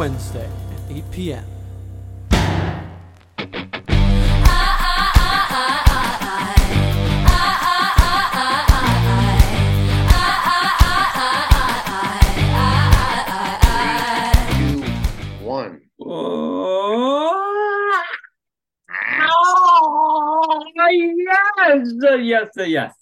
Wednesday at 8 p.m. one. Oh, yes, yes, yes.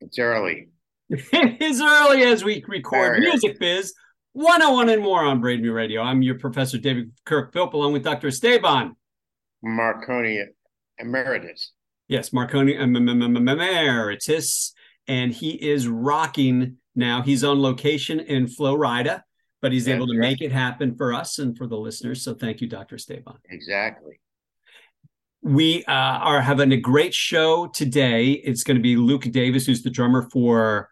It's early. as early as we record Very Music Biz 101 and more on Brave New Radio. I'm your professor, David Kirk Philp, along with Dr. Esteban. Marcone emeritus. Yes, Marcone em- em- em- em- Emeritus. And he is rocking now. He's on location in Florida, but he's That's able to right. make it happen for us and for the listeners. So thank you, Dr. Esteban. Exactly. We uh, are having a great show today. It's going to be Luke Davis, who's the drummer for.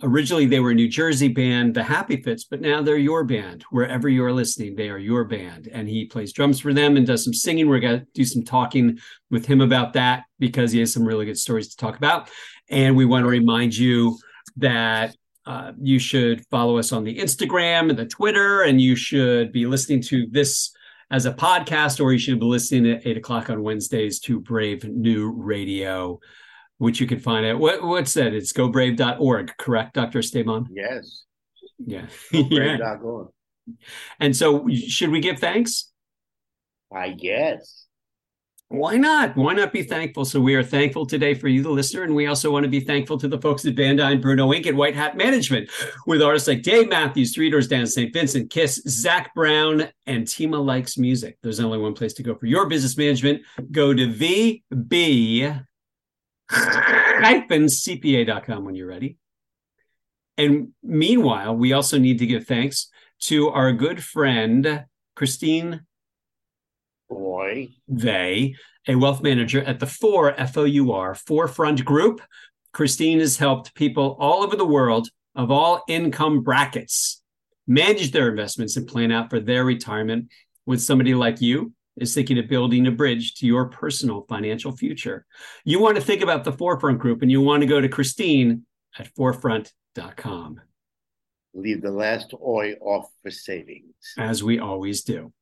Originally, they were a New Jersey band, the Happy Fits, but now they're your band. Wherever you're listening, they are your band, and he plays drums for them and does some singing. We're going to do some talking with him about that because he has some really good stories to talk about. And we want to remind you that uh, you should follow us on the Instagram and the Twitter, and you should be listening to this as a podcast, or you should be listening at eight o'clock on Wednesdays to Brave New Radio, which you can find at what, what's that? It's gobrave.org, correct, Dr. Esteban? Yes. Yeah. yeah. And so, should we give thanks? I guess. Why not? Why not be thankful? So we are thankful today for you, the listener, and we also want to be thankful to the folks at Bandai and Bruno Inc. and White Hat Management, with artists like Dave Matthews, Three Doors Down, St. Vincent, Kiss, Zac Brown, and Tima Likes Music. There's only one place to go for your business management. Go to VB cpa.com when you're ready. And meanwhile, we also need to give thanks to our good friend, Christine Boy. they, a wealth manager at the Four FOUR Forefront Group. Christine has helped people all over the world of all income brackets manage their investments and plan out for their retirement with somebody like you is thinking of building a bridge to your personal financial future. You want to think about the Forefront Group and you want to go to Christine at forefront.com, Leave the last oi off for savings. as we always do.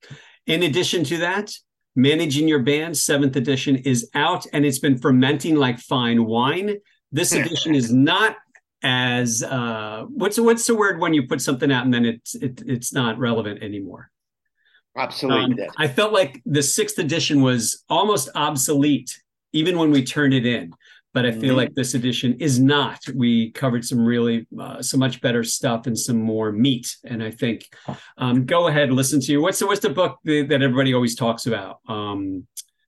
In addition to that, Managing Your Band, seventh edition, is out and it's been fermenting like fine wine. This edition is not as uh what's what's the word when you put something out and then it's it, it's not relevant anymore. Absolutely. Um, I felt like the sixth edition was almost obsolete even when we turned it in. But I feel Mhm. like this edition is not. We covered some really, uh, so much better stuff and some more meat. And I think, um, go ahead, listen to you. what's the what's the book that, that everybody always talks about? Um,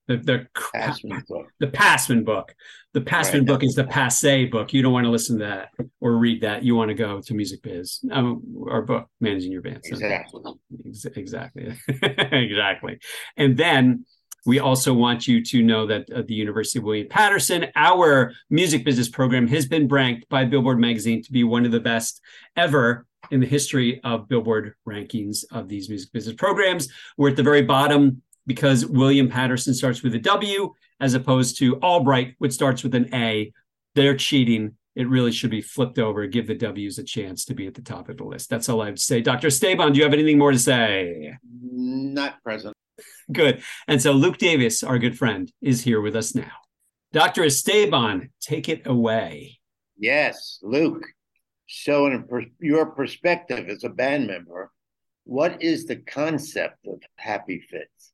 the the Passman book. the Passman book. The Passman Right. book is the passe book. You don't want to listen to that or read that. You want to go to Music Biz, um, our book, Managing Your Band. Exactly. Ex- Exactly. exactly. And then we also want you to know that uh, the University of William Paterson, our music business program, has been ranked by Billboard magazine to be one of the best ever in the history of Billboard rankings of these music business programs. We're at the very bottom because William Paterson starts with a W as opposed to Albright, which starts with an A. They're cheating. It really should be flipped over. Give the W's a chance to be at the top of the list. That's all I have to say. Dr. Esteban, do you have anything more to say? Not present. Good. And so Luke Davis, our good friend, is here with us now. Dr. Esteban, take it away. Yes, Luke. So, in per- your perspective as a band member, what is the concept of Happy Fits?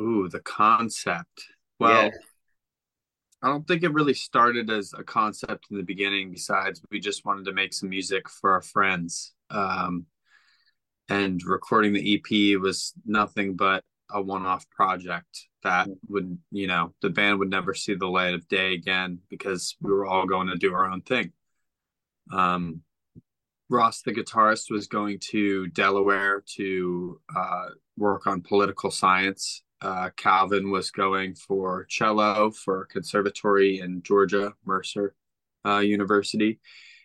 Ooh, the concept. Well, Yes. I don't think it really started as a concept in the beginning. Besides, we just wanted to make some music for our friends. Um, and recording the EP was nothing but a one-off project that would, you know, the band would never see the light of day again because we were all going to do our own thing. Um, Ross, the guitarist, was going to Delaware to uh, work on political science. Uh, Calvin was going for cello for conservatory in Georgia, Mercer uh, University,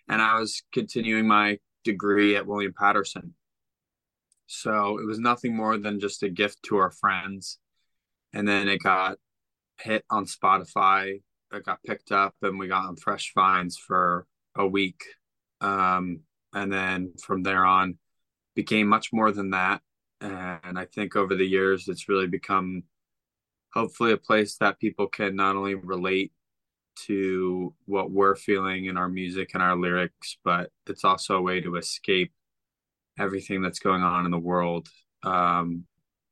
and I was continuing my degree at William Paterson. So it was nothing more than just a gift to our friends. And then it got hit on Spotify. It got picked up and we got on Fresh Finds for a week. Um, and then from there on, became much more than that. And I think over the years, it's really become hopefully a place that people can not only relate to what we're feeling in our music and our lyrics, but it's also a way to escape everything that's going on in the world, um,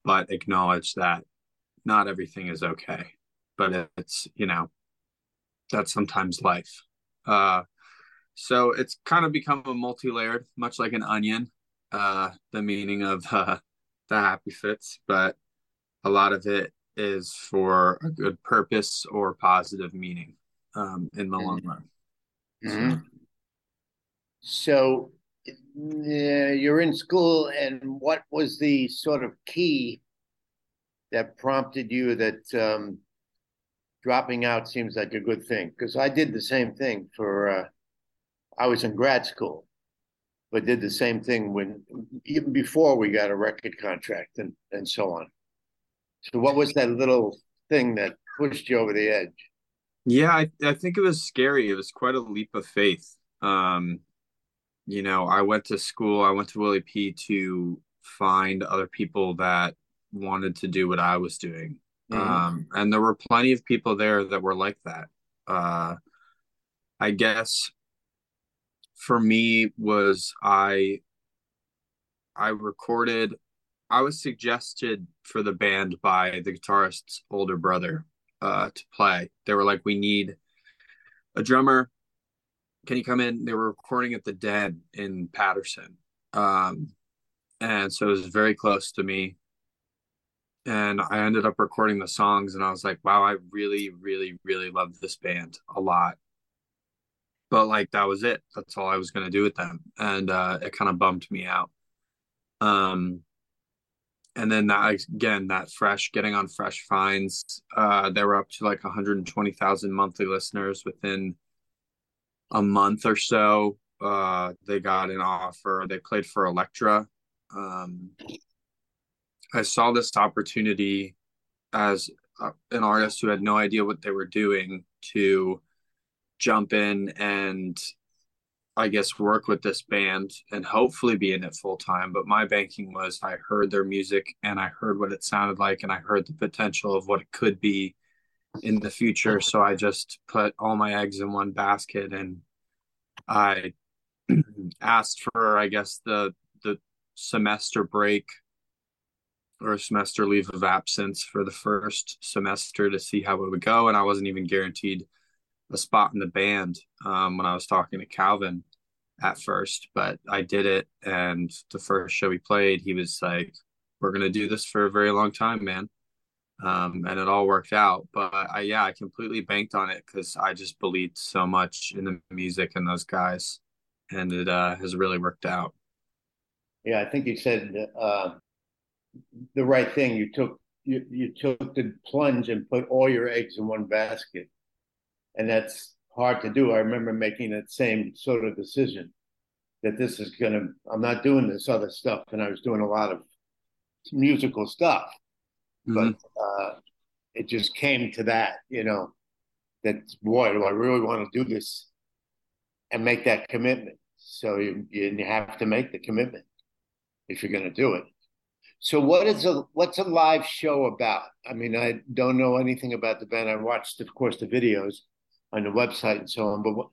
but acknowledge that not everything is okay. But it's, you know, that's sometimes life. Uh, so it's kind of become a multi layered, much like an onion, uh, the meaning of uh, the happy fits, but a lot of it is for a good purpose or positive meaning um, in the long run. Mm-hmm. So, yeah, you're in school, and what was the sort of key that prompted you that um, dropping out seems like a good thing? Because I did the same thing for, uh, I was in grad school, but did the same thing when, even before we got a record contract and, and so on. So, what was that little thing that pushed you over the edge? Yeah, I, I think it was scary. It was quite a leap of faith. Um, you know, I went to school, I went to Willie P to find other people that wanted to do what I was doing. Mm-hmm. Um, and there were plenty of people there that were like that. Uh, I guess for me was I I recorded I was suggested for the band by the guitarist's older brother uh, to play. They were like, "We need a drummer can you come in? They were recording at the Den in Paterson, Um, and so it was very close to me. And I ended up recording the songs, and I was like, wow, I really, really, really love this band a lot. But like, that was it. That's all I was going to do with them. And uh, it kind of bummed me out. Um, and then that again, that fresh getting on fresh finds, uh, they were up to like 120,000 monthly listeners within a month or so. Uh, they got an offer. They played for Elektra. Um, I saw this opportunity as uh, an artist who had no idea what they were doing to jump in and I guess work with this band and hopefully be in it full time. But my banking was I heard their music and I heard what it sounded like and I heard the potential of what it could be in the future. So I just put all my eggs in one basket and I asked for, I guess, the the semester break or semester leave of absence for the first semester to see how it would go. And I wasn't even guaranteed a spot in the band um, when I was talking to Calvin at first, but I did it. And the first show we played, he was like, We're going to do this for a very long time, man um, and it all worked out. But I, yeah, I completely banked on it because I just believed so much in the music and those guys, and it uh, has really worked out. Yeah, I think you said uh, the right thing. You took you, you took the plunge and put all your eggs in one basket, and that's hard to do. I remember making that same sort of decision that this is gonna. I'm not doing this other stuff, and I was doing a lot of musical stuff mm-hmm. but uh, it just came to that, you know, that boy, do I really want to do this and make that commitment? So you, you have to make the commitment if you're going to do it. So what is a what's a live show about? I mean, I don't know anything about the band. I watched, of course, the videos on the website and so on. But what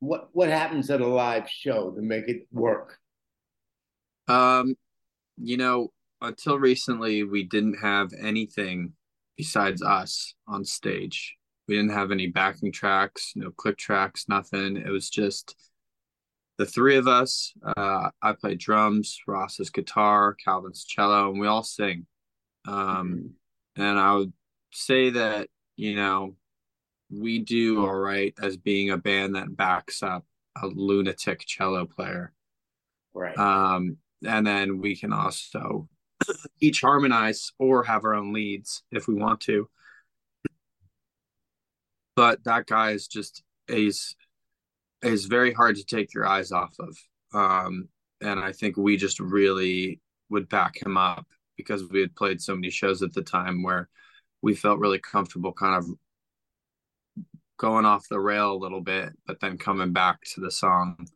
what what happens at a live show to make it work? Um, you know, until recently, we didn't have anything besides us on stage. We didn't have any backing tracks, no click tracks, nothing. It was just the three of us. Uh, I play drums, Ross is guitar, Calvin's cello, and we all sing. Um, and I would say that you know we do all right as being a band that backs up a lunatic cello player. Right. Um, and then we can also each harmonize or have our own leads if we want to. But that guy is just is is very hard to take your eyes off of. Um, and I think we just really would back him up because we had played so many shows at the time where we felt really comfortable kind of going off the rail a little bit, but then coming back to the song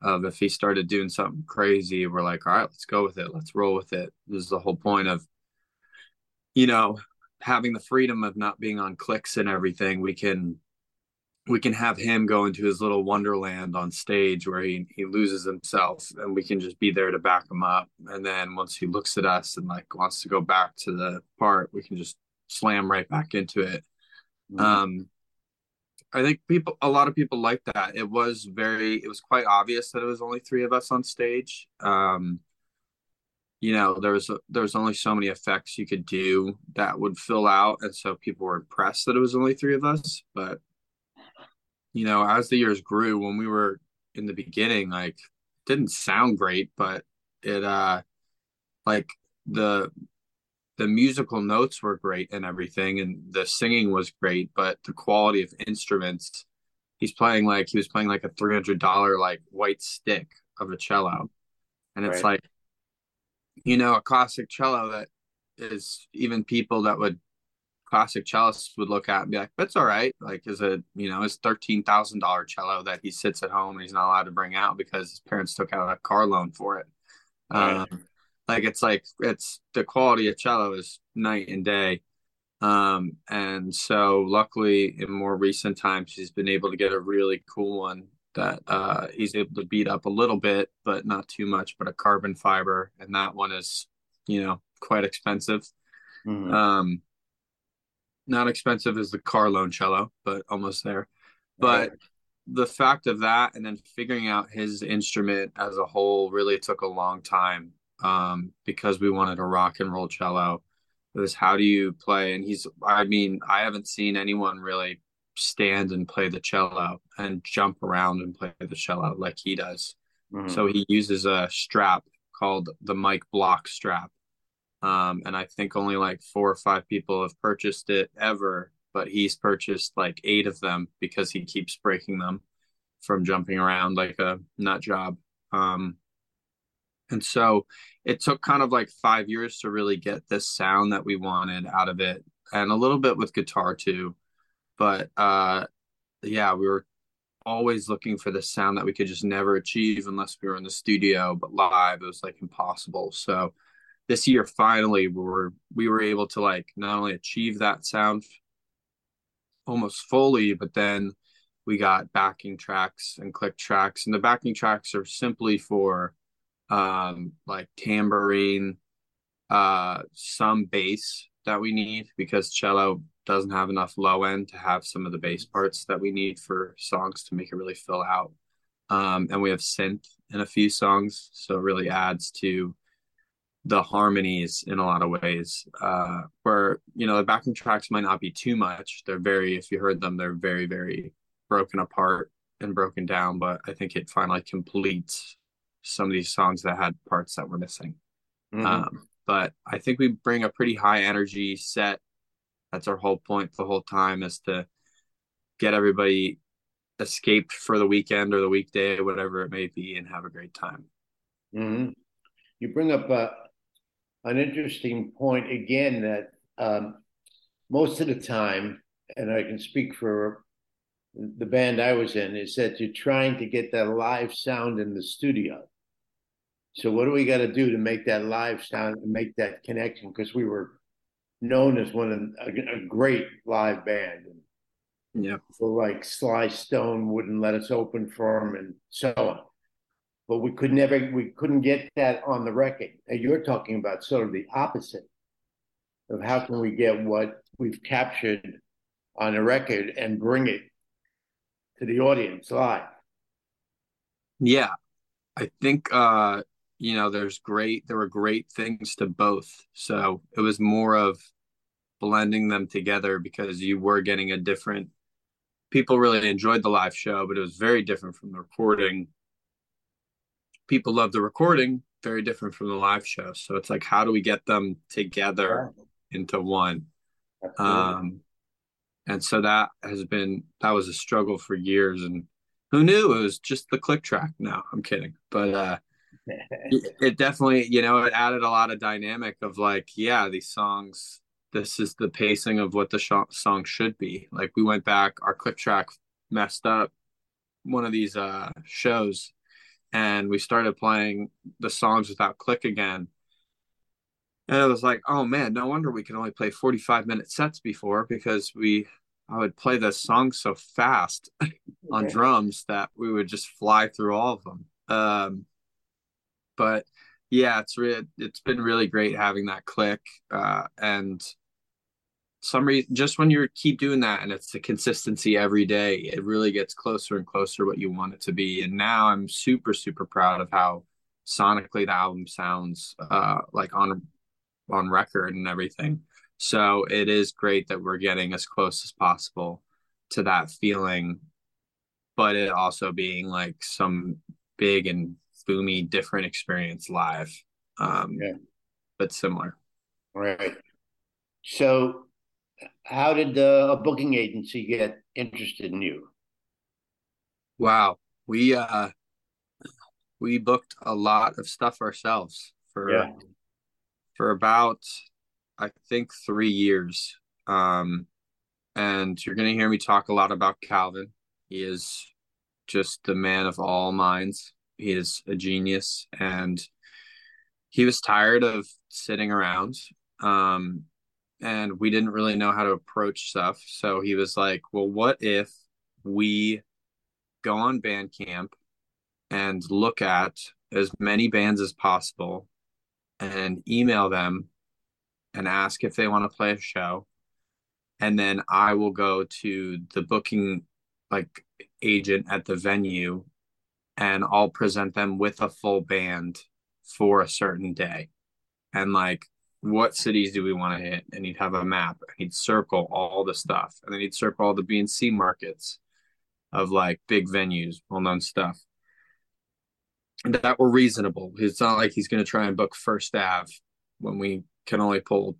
of if he started doing something crazy, we're like, all right, let's go with it. Let's roll with it. This is the whole point of, you know, having the freedom of not being on clicks and everything. We can we can have him go into his little wonderland on stage where he, he loses himself and we can just be there to back him up. And then once he looks at us and like wants to go back to the part, we can just slam right back into it. Mm-hmm. Um, I think people, a lot of people like that. It was very, it was quite obvious that it was only three of us on stage. Um, you know, there was there was only so many effects you could do that would fill out, and so people were impressed that it was only three of us. But you know, as the years grew, when we were in the beginning, like didn't sound great, but it uh, like the the musical notes were great and everything and the singing was great but the quality of instruments he's playing like he was playing like a $300 like white stick of a cello and it's right. like you know a classic cello that is even people that would classic cellists would look at and be like that's all right like is a you know his $13000 cello that he sits at home and he's not allowed to bring out because his parents took out a car loan for it right. um, like it's like it's the quality of cello is night and day. Um, and so luckily in more recent times he's been able to get a really cool one that uh, he's able to beat up a little bit, but not too much, but a carbon fiber. And that one is, you know, quite expensive. Mm-hmm. Um, not expensive as the car loan cello, but almost there. But right. the fact of that and then figuring out his instrument as a whole really took a long time um, because we wanted a rock and roll cello. It was how do you play? And he's, I mean, I haven't seen anyone really stand and play the cello and jump around and play the cello like he does. Mm-hmm. So he uses a strap called the Mike Block strap. Um, and I think only like four or five people have purchased it ever, but he's purchased like eight of them because he keeps breaking them from jumping around like a nut job. Um, and so it took kind of like five years to really get this sound that we wanted out of it, and a little bit with guitar too. But uh, yeah, we were always looking for the sound that we could just never achieve unless we were in the studio. But live, it was like impossible. So this year, finally, we were we were able to like not only achieve that sound almost fully, but then we got backing tracks and click tracks, and the backing tracks are simply for um, like tambourine, uh, some bass that we need because cello doesn't have enough low end to have some of the bass parts that we need for songs to make it really fill out. Um, and we have synth in a few songs, so it really adds to the harmonies in a lot of ways. Uh, where you know the backing tracks might not be too much; they're very, if you heard them, they're very, very broken apart and broken down. But I think it finally completes some of these songs that had parts that were missing. Mm-hmm. Um, but I think we bring a pretty high energy set. That's our whole point the whole time is to get everybody escaped for the weekend or the weekday, whatever it may be, and have a great time. Mm-hmm. You bring up uh, an interesting point again that um, most of the time, and I can speak for the band I was in, is that you're trying to get that live sound in the studio. So what do we got to do to make that live sound and make that connection? Because we were known as one of a, a great live band. Yeah. So like Sly Stone wouldn't let us open for him and so on. But we could never, we couldn't get that on the record. And you're talking about sort of the opposite of how can we get what we've captured on a record and bring it to the audience live. Yeah, I think uh, you know, there's great there were great things to both. So it was more of blending them together because you were getting a different people really enjoyed the live show, but it was very different from the recording. People love the recording, very different from the live show. So it's like, how do we get them together into one? Um, and so that has been that was a struggle for years. And who knew it was just the click track? No, I'm kidding. But uh, it, it definitely, you know, it added a lot of dynamic of like, yeah, these songs this is the pacing of what the sh- song should be. Like we went back, our click track messed up one of these uh shows and we started playing the songs without click again. And it was like, oh man, no wonder we can only play 45 minute sets before because we I would play the song so fast on drums that we would just fly through all of them. Um, but yeah, it's re- it's been really great having that click. Uh, and some reason, just when you keep doing that and it's the consistency every day, it really gets closer and closer what you want it to be. And now I'm super, super proud of how sonically the album sounds, uh, like on on record and everything. So it is great that we're getting as close as possible to that feeling, but it also being like some big and boomy different experience live um yeah. but similar. Right. So how did the, a booking agency get interested in you? Wow. We uh we booked a lot of stuff ourselves for yeah. for about i think three years. Um and you're going to hear me talk a lot about calvin. He is just the man of all minds he is a genius and he was tired of sitting around. Um, and we didn't really know how to approach stuff. So he was like, well, what if we go on Bandcamp and look at as many bands as possible and email them and ask if they want to play a show and then i will go to the booking like agent at the venue and I'll present them with a full band for a certain day. And like, what cities do we want to hit? And he'd have a map and he'd circle all the stuff. And then he'd circle all the B and C markets of like big venues, well known stuff. That were reasonable. It's not like he's going to try and book First Ave when we can only pull,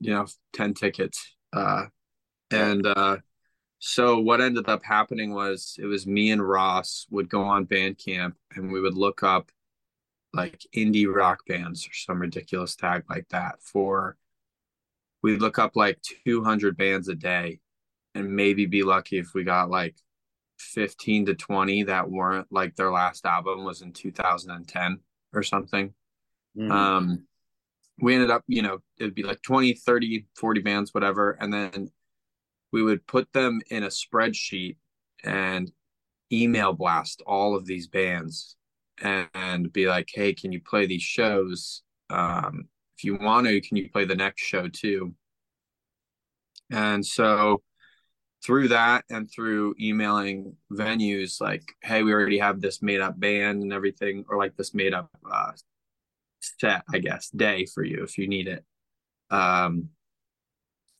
you know, 10 tickets. Uh, and uh, so what ended up happening was it was me and Ross would go on Bandcamp and we would look up like indie rock bands or some ridiculous tag like that for we'd look up like 200 bands a day and maybe be lucky if we got like 15 to 20 that weren't like their last album was in 2010 or something mm. um we ended up you know it'd be like 20 30 40 bands whatever and then we would put them in a spreadsheet and email blast all of these bands and, and be like, hey, can you play these shows? Um, if you want to, can you play the next show too? And so through that and through emailing venues like, hey, we already have this made up band and everything, or like this made up uh, set, I guess, day for you if you need it. Um,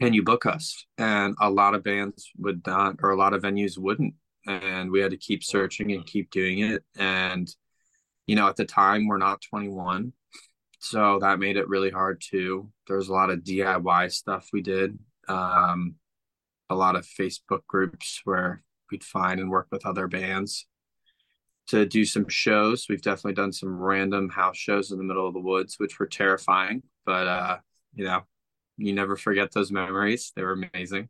can you book us? And a lot of bands would not, or a lot of venues wouldn't. And we had to keep searching and keep doing it. And, you know, at the time, we're not 21. So that made it really hard too. There was a lot of DIY stuff we did, um, a lot of Facebook groups where we'd find and work with other bands to do some shows. We've definitely done some random house shows in the middle of the woods, which were terrifying, but uh, you know, you never forget those memories. They were amazing.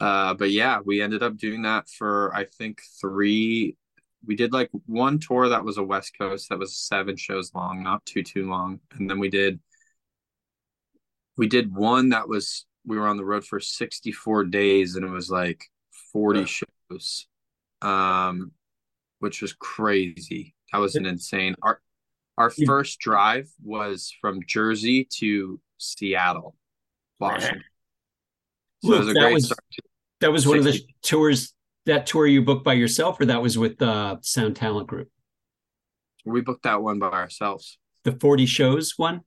Uh, but yeah, we ended up doing that for I think three. We did like one tour that was a West Coast that was seven shows long, not too too long, and then we did we did one that was we were on the road for 64 days and it was like 40 yeah. shows um which was crazy that was an insane our our first drive was from jersey to seattle Washington. So it was a that great was. That was one of the tours. That tour you booked by yourself, or that was with the uh, Sound Talent Group? We booked that one by ourselves. The 40 shows one?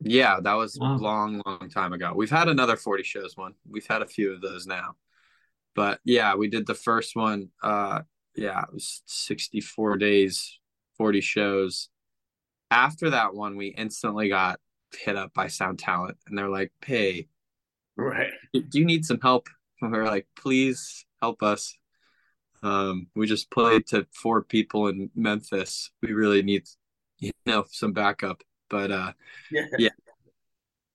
Yeah, that was Wow. a long, long time ago. We've had another 40 shows one. We've had a few of those now. But yeah, we did the first one. Uh yeah, it was 64 days, 40 shows. After that one, we instantly got hit up by Sound Talent and they're like, Hey, Right. do you need some help? And we are like, please help us. Um, we just played to four people in Memphis. We really need, you know, some backup. But uh, Yeah. Yeah.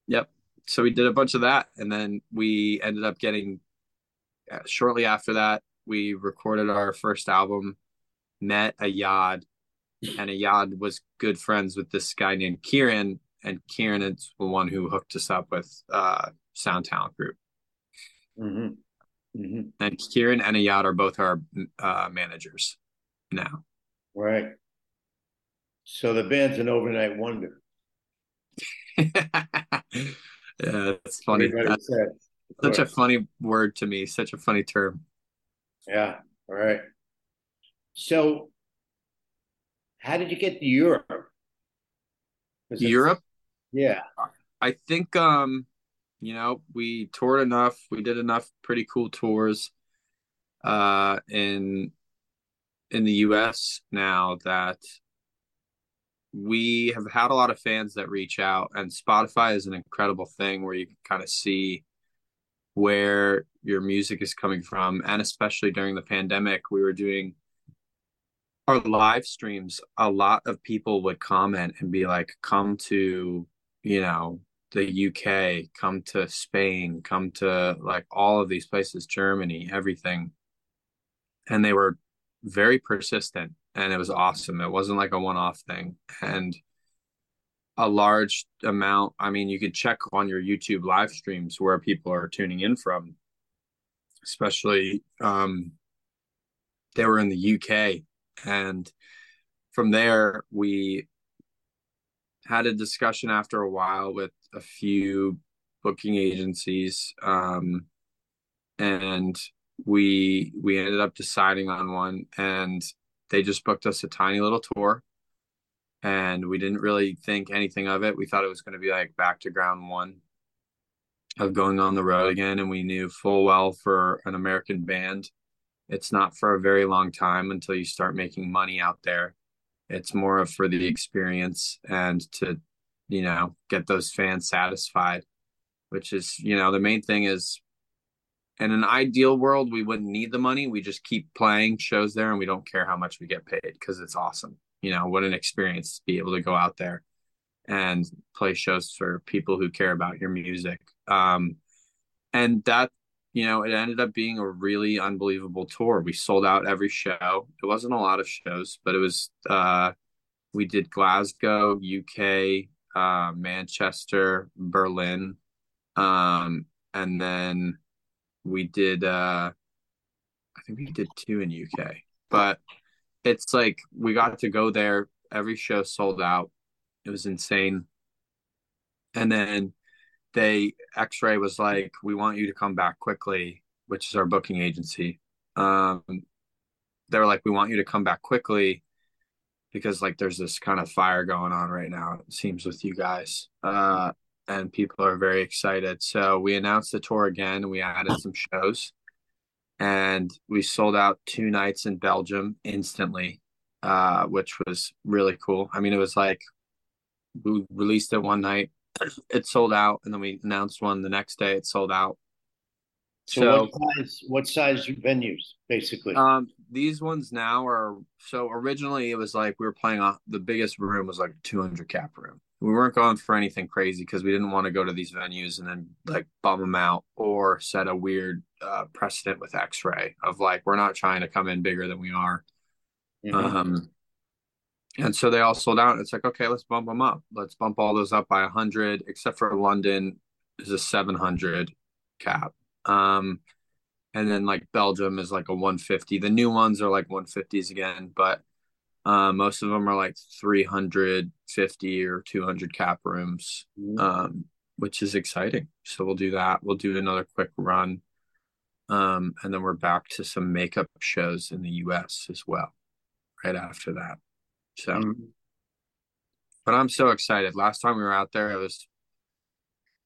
yep. So we did a bunch of that, and then we ended up getting. Uh, shortly after that, we recorded our first album. Met Ayad, and Ayad was good friends with this guy named Kieran, and Kieran is the one who hooked us up with uh, Sound Talent Group. hmm hmm and Kieran and Ayad are both our uh, managers now. Right. So the band's an overnight wonder. yeah, it's funny. That's such a funny word to me. Such a funny term. Yeah. All right. So, how did you get to Europe? Europe, Yeah. I think, um, you know, we toured enough. We did enough pretty cool tours, uh, in in the U.S. now that we have had a lot of fans that reach out, and Spotify is an incredible thing where you can kind of see where your music is coming from. And especially during the pandemic, we were doing our live streams. A lot of people would comment and be like, come to, you know, the UK, come to Spain, come to like all of these places, Germany, everything. And they were very persistent and it was awesome. It wasn't like a one off thing. And a large amount, I mean, you could check on your YouTube live streams where people are tuning in from, especially um, they were in the UK. And from there, we had a discussion after a while with a few booking agencies. Um, and we we ended up deciding on one and they just booked us a tiny little tour and we didn't really think anything of it we thought it was going to be like back to ground one of going on the road again and we knew full well for an american band it's not for a very long time until you start making money out there it's more of for the experience and to you know get those fans satisfied which is you know the main thing is in an ideal world we wouldn't need the money. We just keep playing shows there and we don't care how much we get paid because it's awesome. You know what an experience to be able to go out there and play shows for people who care about your music. Um and that you know it ended up being a really unbelievable tour we sold out every show it wasn't a lot of shows but it was uh we did glasgow uk uh manchester berlin um and then we did uh I think we did two in UK. But it's like we got to go there, every show sold out. It was insane. And then they X-Ray was like, "We want you to come back quickly," which is our booking agency. Um they were like, "We want you to come back quickly." Because like there's this kind of fire going on right now, it seems with you guys. Uh and people are very excited. So we announced the tour again. We added some shows, and we sold out two nights in Belgium instantly, uh, which was really cool. I mean, it was like we released it one night, it sold out, and then we announced one the next day. It sold out. So, So, what size? What size venues, basically? um, these ones now are so originally it was like we were playing off the biggest room was like a 200 cap room. We weren't going for anything crazy because we didn't want to go to these venues and then like bum them out or set a weird uh, precedent with X-Ray of like we're not trying to come in bigger than we are. Mhm. Um, and so they all sold out. It's like okay, let's bump them up. Let's bump all those up by 100, except for London is a 700 cap. Um, and then like Belgium is like a 150. The new ones are like 150s again, but uh, most of them are like 350 or 200 cap rooms, Mhm. um, which is exciting. So we'll do that. We'll do another quick run. Um, and then we're back to some makeup shows in the US as well, right after that. So, Mhm. but I'm so excited. Last time we were out there, it was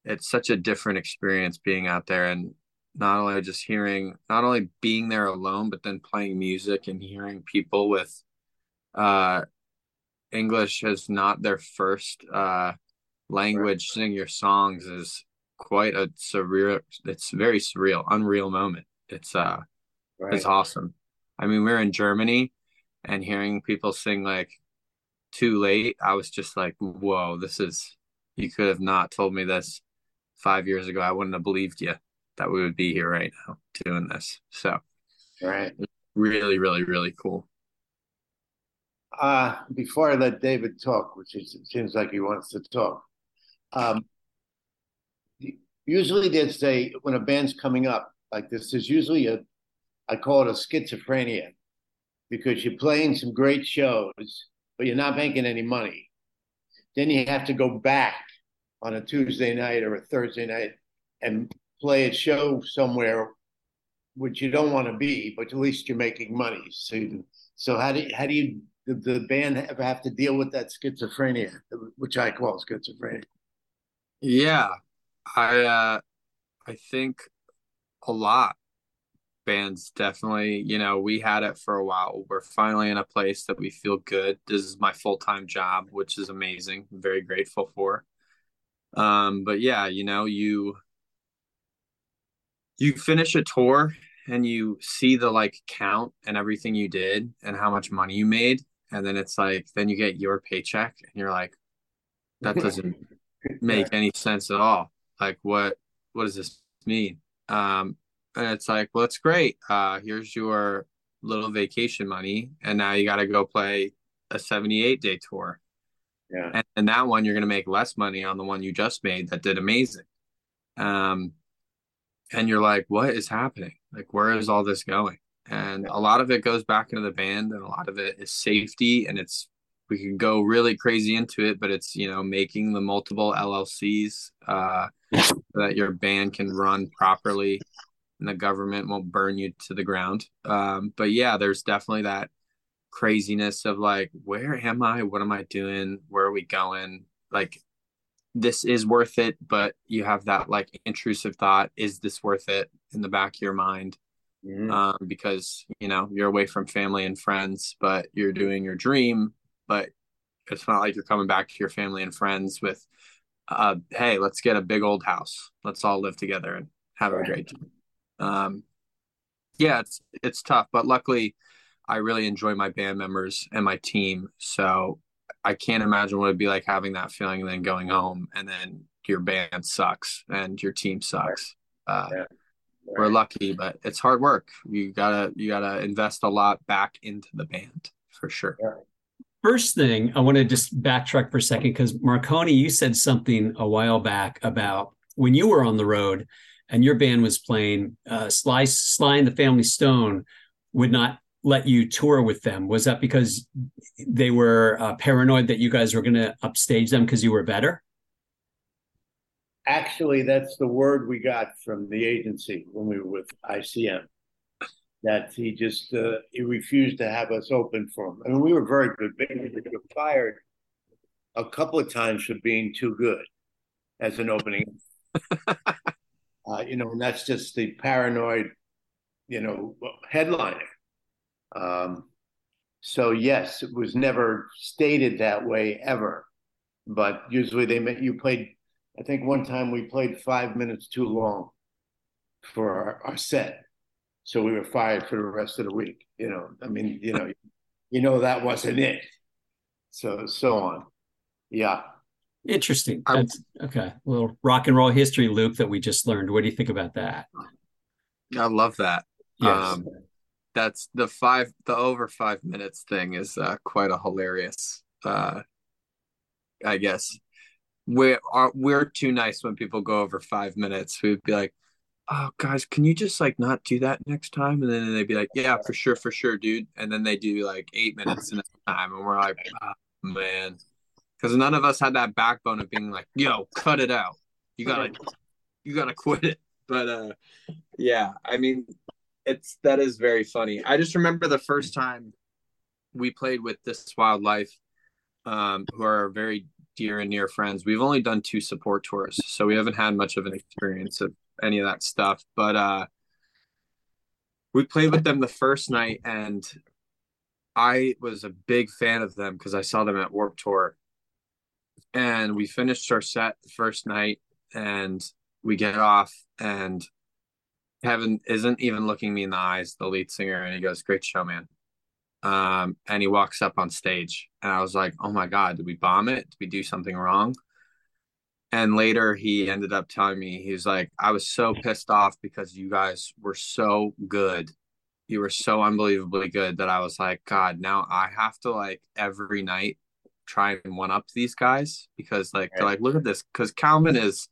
it's such a different experience being out there and not only just hearing not only being there alone, but then playing music and hearing people with uh English as not their first uh language sing your songs is quite a surreal it's very surreal, unreal moment. It's uh Right. it's awesome. I mean, we are in Germany and hearing people sing like too late, I was just like, whoa, this is, you could have not told me this five years ago. I wouldn't have believed you that we would be here right now doing this. So, Right. really, really, really cool. Uh, before I let David talk, which is, it seems like he wants to talk, um, usually there's a when a band's coming up like this, there's usually a I call it a schizophrenia because you're playing some great shows, but you're not making any money. Then you have to go back on a Tuesday night or a Thursday night and play a show somewhere which you don't want to be, but at least you're making money. So, so how do you, how do you the, the band ever have to deal with that schizophrenia, which I call schizophrenia? Yeah. I, uh, I think a lot bands definitely, you know, we had it for a while. We're finally in a place that we feel good. This is my full-time job, which is amazing. I'm very grateful for. Um, but yeah, you know, you you finish a tour and you see the like count and everything you did and how much money you made and then it's like then you get your paycheck and you're like that doesn't make any sense at all like what what does this mean um and it's like well it's great. Uh here's your little vacation money and now you got to go play a 78 day tour. Yeah. and, and that one you're going to make less money on the one you just made that did amazing. Um and you're like what is happening? Like where is all this going? And a lot of it goes back into the band and a lot of it is safety and it's we can go really crazy into it but it's you know making the multiple llcs uh so that your band can run properly and the government won't burn you to the ground um but yeah there's definitely that craziness of like where am i what am i doing where are we going like this is worth it but you have that like intrusive thought is this worth it in the back of your mind Mhm. um, because you know you're away from family and friends, but you're doing your dream. But it's not like you're coming back to your family and friends with, uh, "Hey, let's get a big old house. Let's all live together and have a great time." Um, yeah, it's it's tough, but luckily, I really enjoy my band members and my team. So I can't imagine what it'd be like having that feeling and then going home and then your band sucks and your team sucks. Uh, Yeah. we're lucky, but it's hard work. You gotta you gotta invest a lot back into the band for sure. First thing, I want to just backtrack for a second because Marcone, you said something a while back about when you were on the road and your band was playing, uh, Sly, Sly and the Family Stone would not let you tour with them. Was that because they were uh, paranoid that you guys were going to upstage them because you were better? Actually, that's the word we got from the agency when we were with ICM. That he just uh, he refused to have us open for him. I mean, we were very good. but We were fired a couple of times for being too good as an opening. uh, you know, and that's just the paranoid, you know, headliner. Um, so yes, it was never stated that way ever, but usually they meant you played I think one time we played five minutes too long for our, our set. So we were fired for the rest of the week. You know, I mean, you know, you know that wasn't it. So so on. Yeah. Interesting. I- That's okay. A little rock and roll history, Luke, that we just learned. What do you think about that? I love that. Yes. Um, that's the five the over five minutes thing is uh, quite a hilarious uh, I guess. We're are we're too nice when people go over five minutes. We'd be like, Oh guys, can you just like not do that next time? And then they'd be like, Yeah, for sure, for sure, dude. And then they do like eight minutes next time, and we're like, oh, man. Because none of us had that backbone of being like, yo, cut it out. You gotta you gotta quit it. But uh yeah, I mean it's that is very funny. I just remember the first time we played with this wildlife, um, who are very dear and near friends. We've only done two support tours, so we haven't had much of an experience of any of that stuff. But uh, we played with them the first night, and I was a big fan of them because I saw them at Warp Tour. And we finished our set the first night, and we get off, and Kevin isn't even looking me in the eyes, the lead singer, and he goes, "Great show, man." Um, and he walks up on stage, and I was like, "Oh my god, did we bomb it? Did we do something wrong?" And later, he ended up telling me he was like, "I was so pissed off because you guys were so good. You were so unbelievably good that I was like, God, now I have to like every night try and one up these guys because like they're like, look at this, because Calvin is."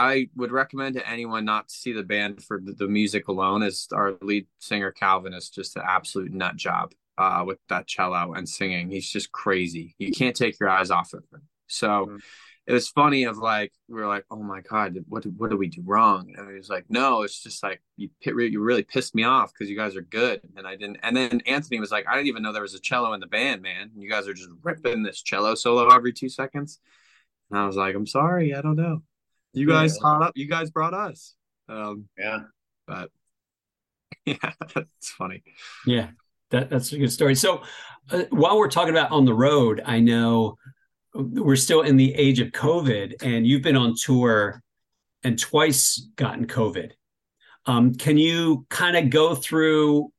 I would recommend to anyone not to see the band for the, the music alone. As our lead singer Calvin is just an absolute nut job uh, with that cello and singing. He's just crazy. You can't take your eyes off of him. So mm-hmm. It was funny. Of like we were like, oh my god, what what did we do wrong? And he was like, no, it's just like you you really pissed me off because you guys are good, and I didn't. And then Anthony was like, I didn't even know there was a cello in the band, man. You guys are just ripping this cello solo every two seconds. And I was like, I'm sorry, I don't know. You guys yeah. up. You guys brought us. Um, yeah, but yeah, it's funny. Yeah, that that's a good story. So, uh, while we're talking about on the road, I know we're still in the age of COVID, and you've been on tour and twice gotten COVID. Um, can you kind of go through?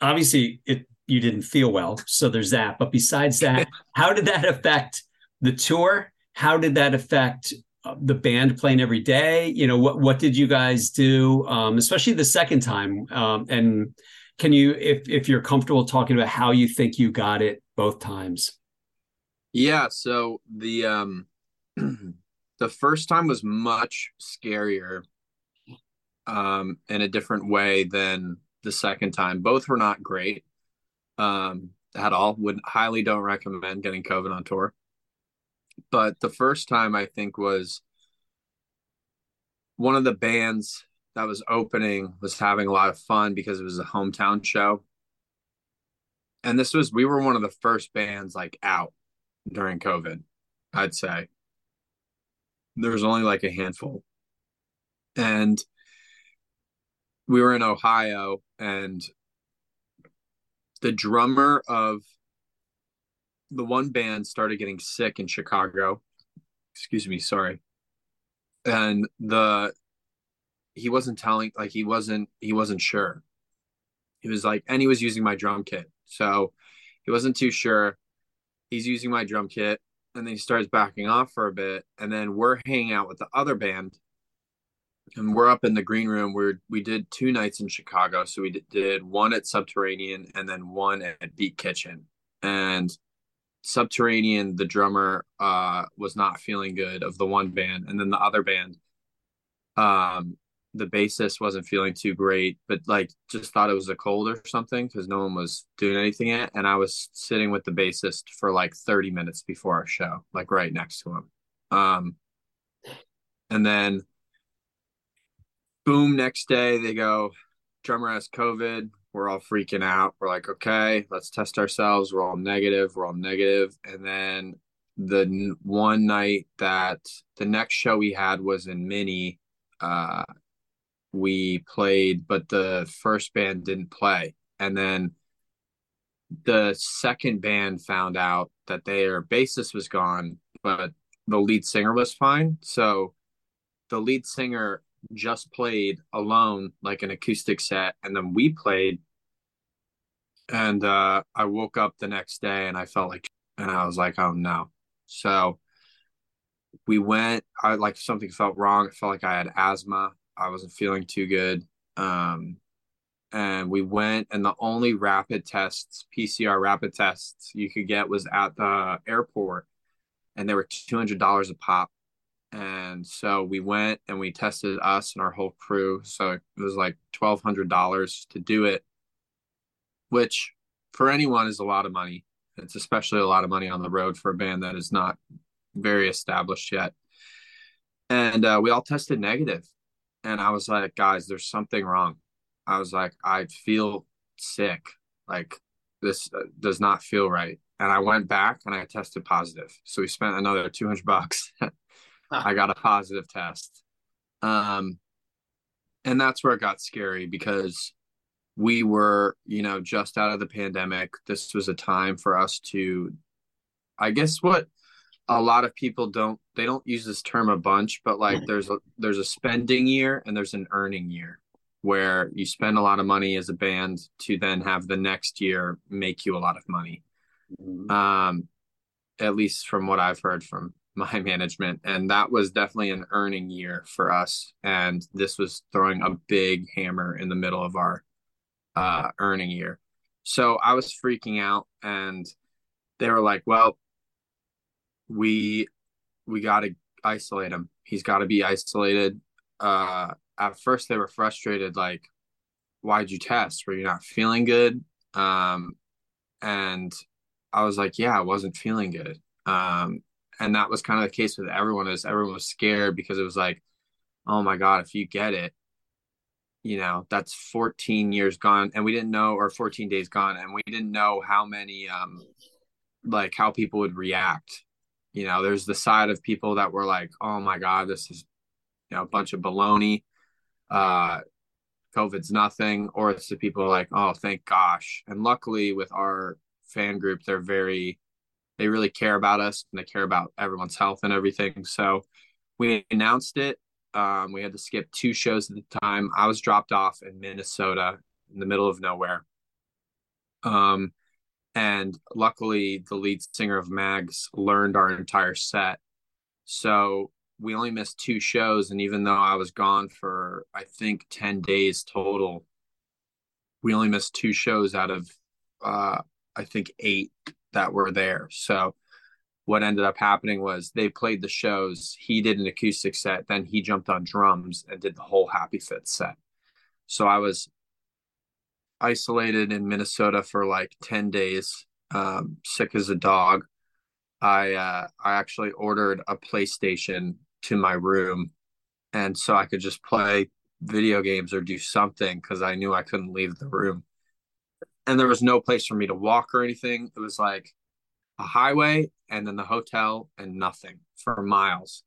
Obviously, it you didn't feel well, so there's that. But besides that, how did that affect the tour? How did that affect the band playing every day? You know, what what did you guys do, um, especially the second time? Um, and can you, if if you're comfortable talking about how you think you got it both times? Yeah. So the um, the first time was much scarier, um, in a different way than the second time. Both were not great, um, at all. Would highly don't recommend getting COVID on tour but the first time I think was one of the bands that was opening was having a lot of fun because it was a hometown show. And this was we were one of the first bands like out during COVID, I'd say. There was only like a handful. And we were in Ohio and the drummer of the one band started getting sick in Chicago. Excuse me, sorry. And the he wasn't telling like he wasn't he wasn't sure. He was like and he was using my drum kit. So he wasn't too sure. He's using my drum kit and then he starts backing off for a bit and then we're hanging out with the other band and we're up in the green room. Where we did two nights in chicago so we did one at subterranean and then one at beat kitchen. And Subterranean, the drummer, uh, was not feeling good of the one band, and then the other band, um, the bassist wasn't feeling too great, but like just thought it was a cold or something because no one was doing anything yet. And I was sitting with the bassist for like 30 minutes before our show, like right next to him. Um, and then boom, next day they go, drummer has COVID. We're all freaking out. We're like, okay, let's test ourselves. We're all negative. We're all negative. And then the one night that the next show we had was in Mini, uh, we played, but the first band didn't play. And then the second band found out that their bassist was gone, but the lead singer was fine. So the lead singer just played alone like an acoustic set and then we played and uh i woke up the next day and i felt like and i was like oh no so we went i like something felt wrong i felt like i had asthma i wasn't feeling too good. Um and we went and the only rapid tests pcr rapid tests you could get was at the airport and they were $200 a pop. And so we went and we tested us and our whole crew. So it was like $1200 to do it which for anyone is a lot of money. It's especially a lot of money on the road for a band that is not very established yet. And uh, we all tested negative and i was like guys there's something wrong i was like i feel sick like this uh, does not feel right. And I went back and I tested positive. So we spent another 200 bucks. I got a positive test. Um, and that's where it got scary because we were, you know, just out of the pandemic. This was a time for us to, I guess, what a lot of people don't they don't use this term a bunch, but like there's a there's a spending year and there's an earning year where you spend a lot of money as a band to then have the next year make you a lot of money. Mm-hmm. Um, at least from what I've heard from my management. And that was definitely an earning year for us. And this was throwing a big hammer in the middle of our uh, earning year. So I was freaking out and they were like, well, we we got to isolate him. He's got to be isolated. Uh, at first, they were frustrated, like, why'd you test? Were you not feeling good? Um, and I was like, yeah, I wasn't feeling good. Um, and that was kind of the case with everyone. Is everyone was scared because it was like, oh my god, if you get it, you know that's 14 years gone and we didn't know or 14 days gone and we didn't know how many um like how people would react you know there's the side of people that were like oh my god this is you know a bunch of baloney. Uh covid's nothing. Or it's the people like oh thank gosh. And luckily with our fan group they're very they really care about us and they care about everyone's health and everything. So we announced it. Um, we had to skip two shows at the time. I was dropped off in Minnesota in the middle of nowhere. Um, and luckily, the lead singer of Mags learned our entire set. So we only missed two shows. And even though I was gone for, I think, 10 days total, we only missed two shows out of, uh, I think, eight that were there. So what ended up happening was they played the shows. He did an acoustic set, then he jumped on drums and did the whole Happy Fit set. So I was isolated in Minnesota for like 10 days, um, sick as a dog. I uh, I actually ordered a PlayStation to my room, and so I could just play video games or do something because I knew I couldn't leave the room. And there was no place for me to walk or anything. It was like a highway and then the hotel and nothing for miles.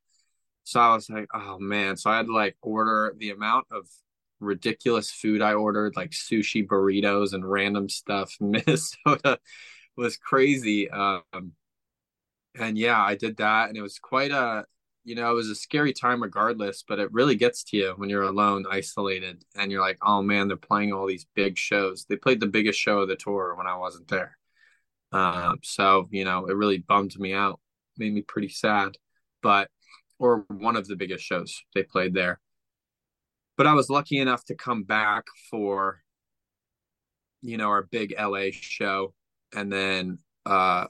So I was like, oh man. So I had to like order the amount of ridiculous food I ordered, like sushi burritos and random stuff. Minnesota was crazy. Um, and yeah, I did that. And it was quite a, you know, it was a scary time regardless, but it really gets to you when you're alone, isolated, and you're like, oh man, they're playing all these big shows. They played the biggest show of the tour when I wasn't there. Um, so you know, it really bummed me out, made me pretty sad. But or one of the biggest shows they played there. But I was lucky enough to come back for, you know, our big LA show, and then uh,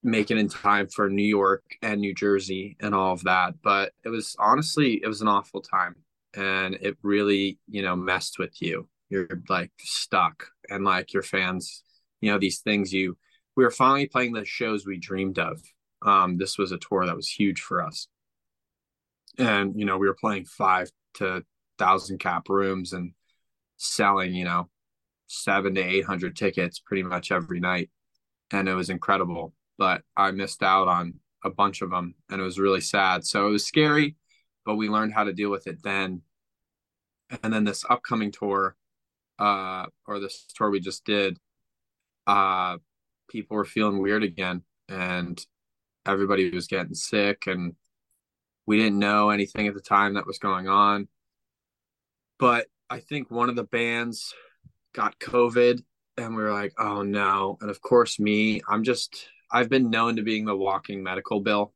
make it in time for New York and New Jersey and all of that. But it was honestly, it was an awful time, and it really, you know, messed with you. You're like stuck, and like your fans, you know, these things you we were finally playing the shows we dreamed of. Um, this was a tour that was huge for us. And, you know, we were playing five to thousand cap rooms and selling, you know, seven to 800 tickets pretty much every night. And it was incredible. But I missed out on a bunch of them and it was really sad. So it was scary, but we learned how to deal with it then. And then this upcoming tour, uh, or this tour we just did, uh, people were feeling weird again and everybody was getting sick and we didn't know anything at the time that was going on but i think one of the bands got covid and we were like oh no and of course me i'm just i've been known to being the walking medical bill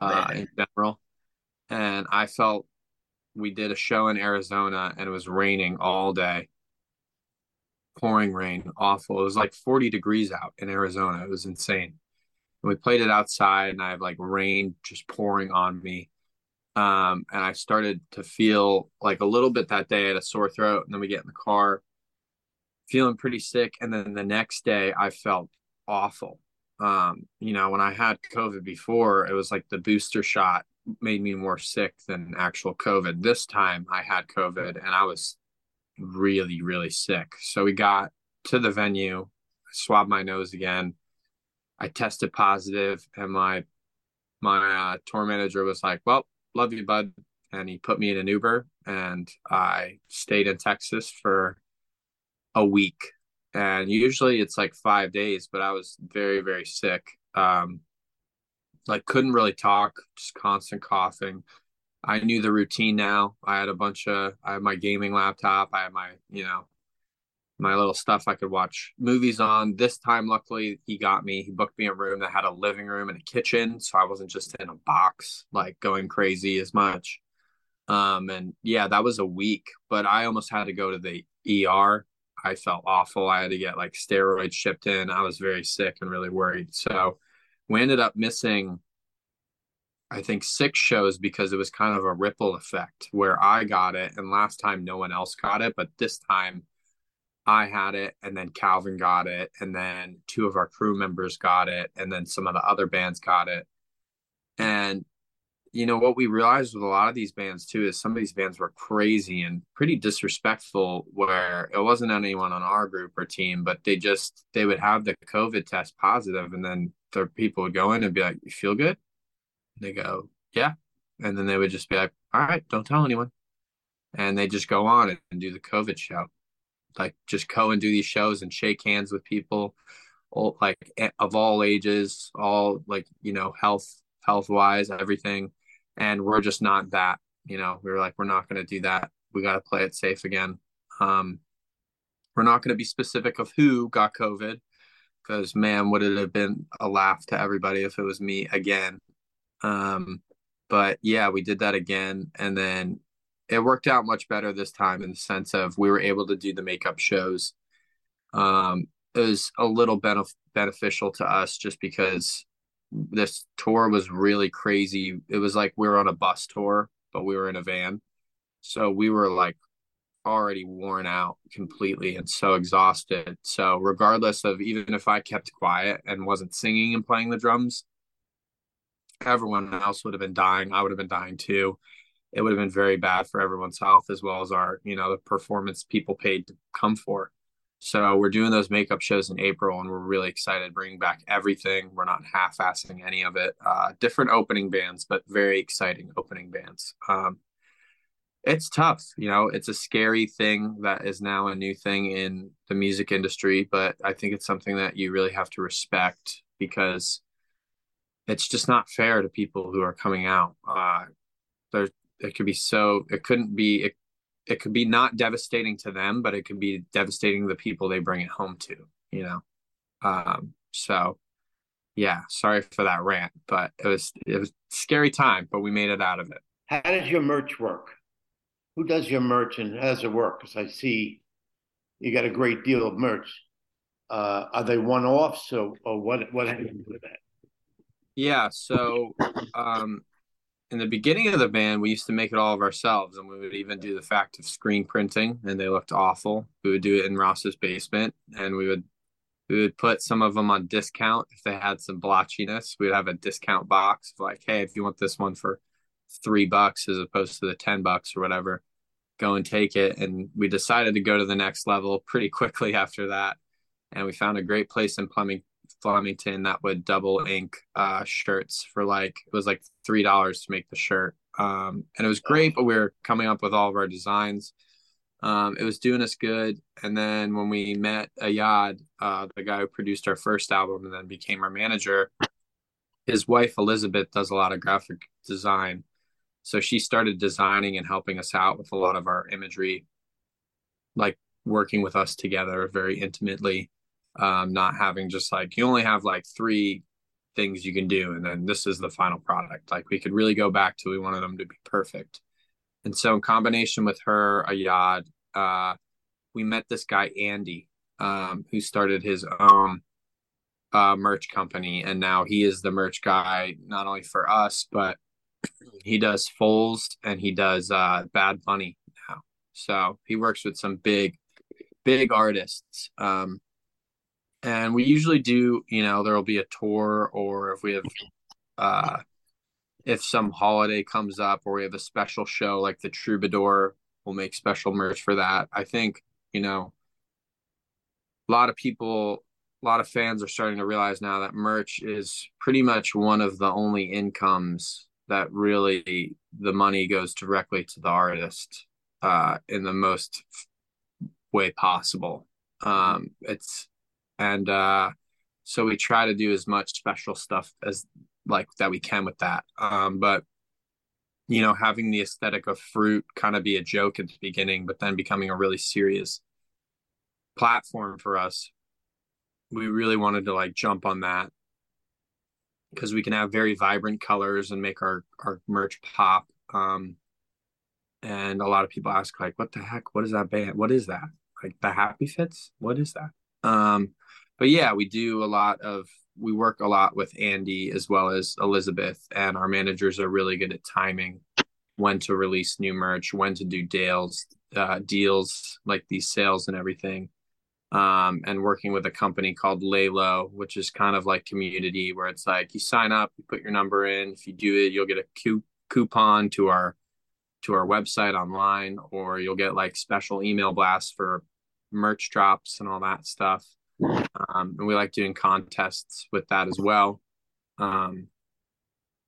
uh, right. in general and i felt we did a show in arizona and it was raining all day pouring rain, awful. It was like 40 degrees out in Arizona. It was insane. And we played it outside and I have like rain just pouring on me. Um, and I started to feel like a little bit that day. Had a sore throat, and then we get in the car, feeling pretty sick. And then the next day, I felt awful. Um, you know, when I had COVID before, it was like the booster shot made me more sick than actual COVID. This time, I had COVID, and I was really, really sick. So we got to the venue. swabbed my nose again. I tested positive, and my my uh, tour manager was like, "Well, love you, bud," and he put me in an Uber, and I stayed in Texas for a week. And usually it's like five days, but I was very very sick. Um, like couldn't really talk, just constant coughing. I knew the routine now. I had a bunch of I had my gaming laptop, I had my, you know, my little stuff I could watch movies on. This time luckily he got me. He booked me a room that had a living room and a kitchen, so I wasn't just in a box like going crazy as much. Um and yeah, that was a week, but I almost had to go to the ER. I felt awful. I had to get like steroids shipped in. I was very sick and really worried. So we ended up missing I think six shows because it was kind of a ripple effect where I got it and last time no one else got it, but this time I had it and then Calvin got it and then two of our crew members got it and then some of the other bands got it. And you know what we realized with a lot of these bands too is some of these bands were crazy and pretty disrespectful where it wasn't anyone on our group or team but they just they would have the covid test positive and then the people would go in and be like you feel good they go, yeah. And then they would just be like, all right, don't tell anyone. And they just go on and do the COVID show. Like just go and do these shows and shake hands with people, all like of all ages, all like, you know, health, health wise, everything. And we're just not that, you know, we were like, we're not going to do that. We got to play it safe again. Um, we're not going to be specific of who got COVID because man, would it have been a laugh to everybody if it was me again um, but yeah, we did that again, and then it worked out much better this time in the sense of we were able to do the makeup shows. Um, it was a little benef- beneficial to us just because this tour was really crazy. It was like we were on a bus tour, but we were in a van. So we were like already worn out completely and so exhausted. So regardless of even if I kept quiet and wasn't singing and playing the drums, everyone else would have been dying. I would have been dying too. It would have been very bad for everyone's health as well as our, you know, the performance people paid to come for. So we're doing those makeup shows in April, and we're really excited bringing back everything. We're not half-assing any of it. Uh, different opening bands, but very exciting opening bands. Um, it's tough, you know. It's a scary thing that is now a new thing in the music industry, but I think it's something that you really have to respect because it's just not fair to people who are coming out. Uh, there, it could be so. It couldn't be. It, it could be not devastating to them, but it could be devastating the people they bring it home to. You know. Um, so, yeah. Sorry for that rant, but it was it was scary time, but we made it out of it. How does your merch work? Who does your merch and how does it work? Because I see you got a great deal of merch. Uh, are they one offs or, or what? What happens with that? Yeah, so um, in the beginning of the band, we used to make it all of ourselves, and we would even do the fact of screen printing, and they looked awful. We would do it in Ross's basement, and we would we would put some of them on discount if they had some blotchiness. We'd have a discount box of like, hey, if you want this one for three bucks as opposed to the ten bucks or whatever, go and take it. And we decided to go to the next level pretty quickly after that, and we found a great place in Plumbing Flemington that would double ink uh, shirts for like it was like three dollars to make the shirt, um, and it was great. But we were coming up with all of our designs. Um, it was doing us good, and then when we met Ayad, uh, the guy who produced our first album and then became our manager, his wife Elizabeth does a lot of graphic design, so she started designing and helping us out with a lot of our imagery, like working with us together very intimately um, not having just like you only have like three things you can do and then this is the final product. Like we could really go back to we wanted them to be perfect. And so in combination with her ayad uh, we met this guy andy um, who started his own uh, merch company and now he is the merch guy not only for us but he does foals and he does uh, bad bunny now. So he works with some big big artists um, and we usually do you know there will be a tour or if we have uh if some holiday comes up or we have a special show like the troubadour we'll make special merch for that i think you know a lot of people a lot of fans are starting to realize now that merch is pretty much one of the only incomes that really the money goes directly to the artist uh, in the most way possible. Um, it's and uh, so we try to do as much special stuff as like that we can with that. Um, but you know, having the aesthetic of fruit kind of be a joke at the beginning, but then becoming a really serious platform for us we really wanted to like jump on that. Because we can have very vibrant colors and make our our merch pop. Um and a lot of people ask like what the heck? What is that band? What is that? Like the happy fits? What is that um but yeah we do a lot of we work a lot with andy as well as elizabeth and our managers are really good at timing when to release new merch when to do deals uh deals like these sales and everything um, and working with a company called Laylo, which is kind of like community where it's like you sign up, you put your number in. If you do it, you'll get a coupon to our to our website online, or you'll get like special email blasts for merch drops and all that stuff. Um, and we like doing contests with that as well. Um,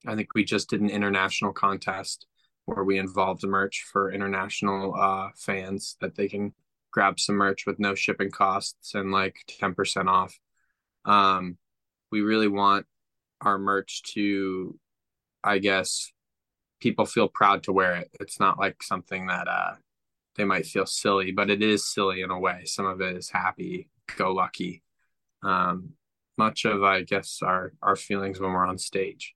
I think we just did an international contest where we involved merch for international uh, fans that they can grab some merch with no shipping costs and like 10% off. Um, we really want our merch to, I guess, people feel proud to wear it. It's not like something that uh, they might feel silly, but it is silly in a way. Some of it is happy, go lucky. Um, much of, I guess, our our feelings when we're on stage.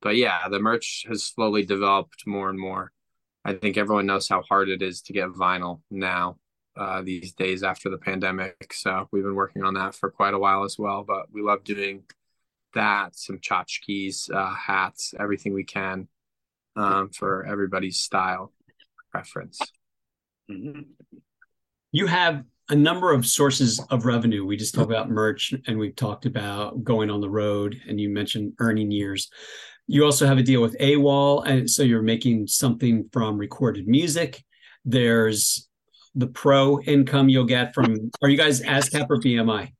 But yeah, the merch has slowly developed more and more. I think everyone knows how hard it is to get vinyl now uh, these days after the pandemic. So we've been working on that for quite a while as well. But we love doing that, some tchotchkes, uh, hats, everything we can um, for everybody's style preference. Mm-hmm. You have a number of sources of revenue. We just talked about merch and we've talked about going on the road, and you mentioned earning years. You also have a deal with AWAL, and so you're making something from recorded music. There's the pro income you'll get from are you guys ASCAP or BMI?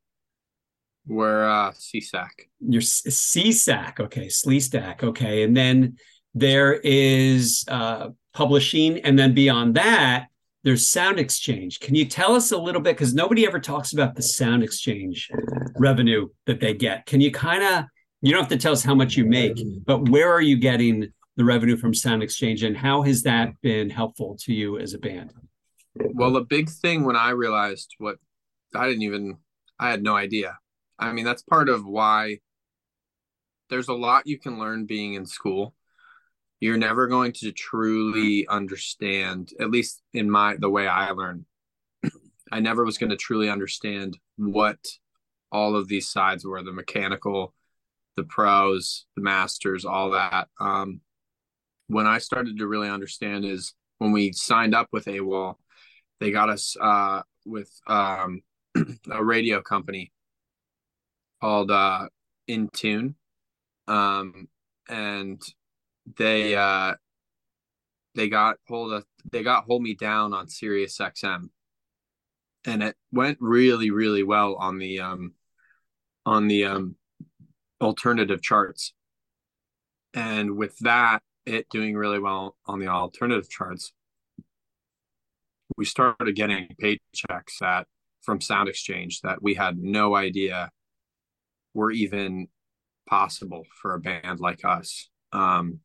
We're uh SESAC. You're SESAC, okay, SLESTAC, okay. And then there is uh publishing, and then beyond that, there's sound exchange. Can you tell us a little bit? Because nobody ever talks about the sound exchange revenue that they get. Can you kind of you don't have to tell us how much you make, but where are you getting the revenue from sound exchange and how has that been helpful to you as a band? Well, the big thing when I realized what I didn't even, I had no idea. I mean, that's part of why there's a lot you can learn being in school. You're never going to truly understand, at least in my, the way I learned. I never was going to truly understand what all of these sides were the mechanical, the pros, the masters, all that. Um, when I started to really understand is when we signed up with AWAL, they got us uh, with um, a radio company called uh, In Tune, um, and they uh, they got hold of they got hold me down on Sirius XM, and it went really really well on the um, on the um, alternative charts, and with that it doing really well on the alternative charts we started getting paychecks that from Sound Exchange that we had no idea were even possible for a band like us. Um,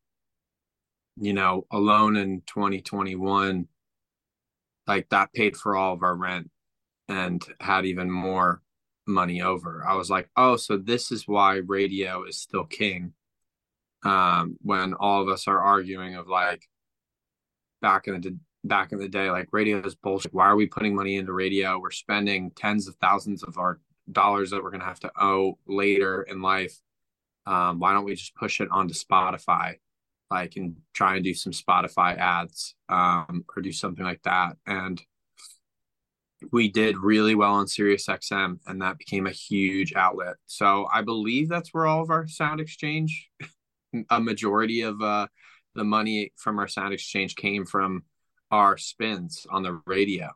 you know, alone in 2021, like that paid for all of our rent and had even more money over. I was like, oh, so this is why radio is still king. Um, when all of us are arguing of like back in the back in the day, like radio is bullshit. Why are we putting money into radio? We're spending tens of thousands of our dollars that we're to have to owe later in life. Um, why don't we just push it onto Spotify, like, and try and do some Spotify ads um, or do something like that? And we did really well on Sirius XM, and that became a huge outlet. So I believe that's where all of our sound exchange, a majority of uh, the money from our sound exchange came from our spins on the radio.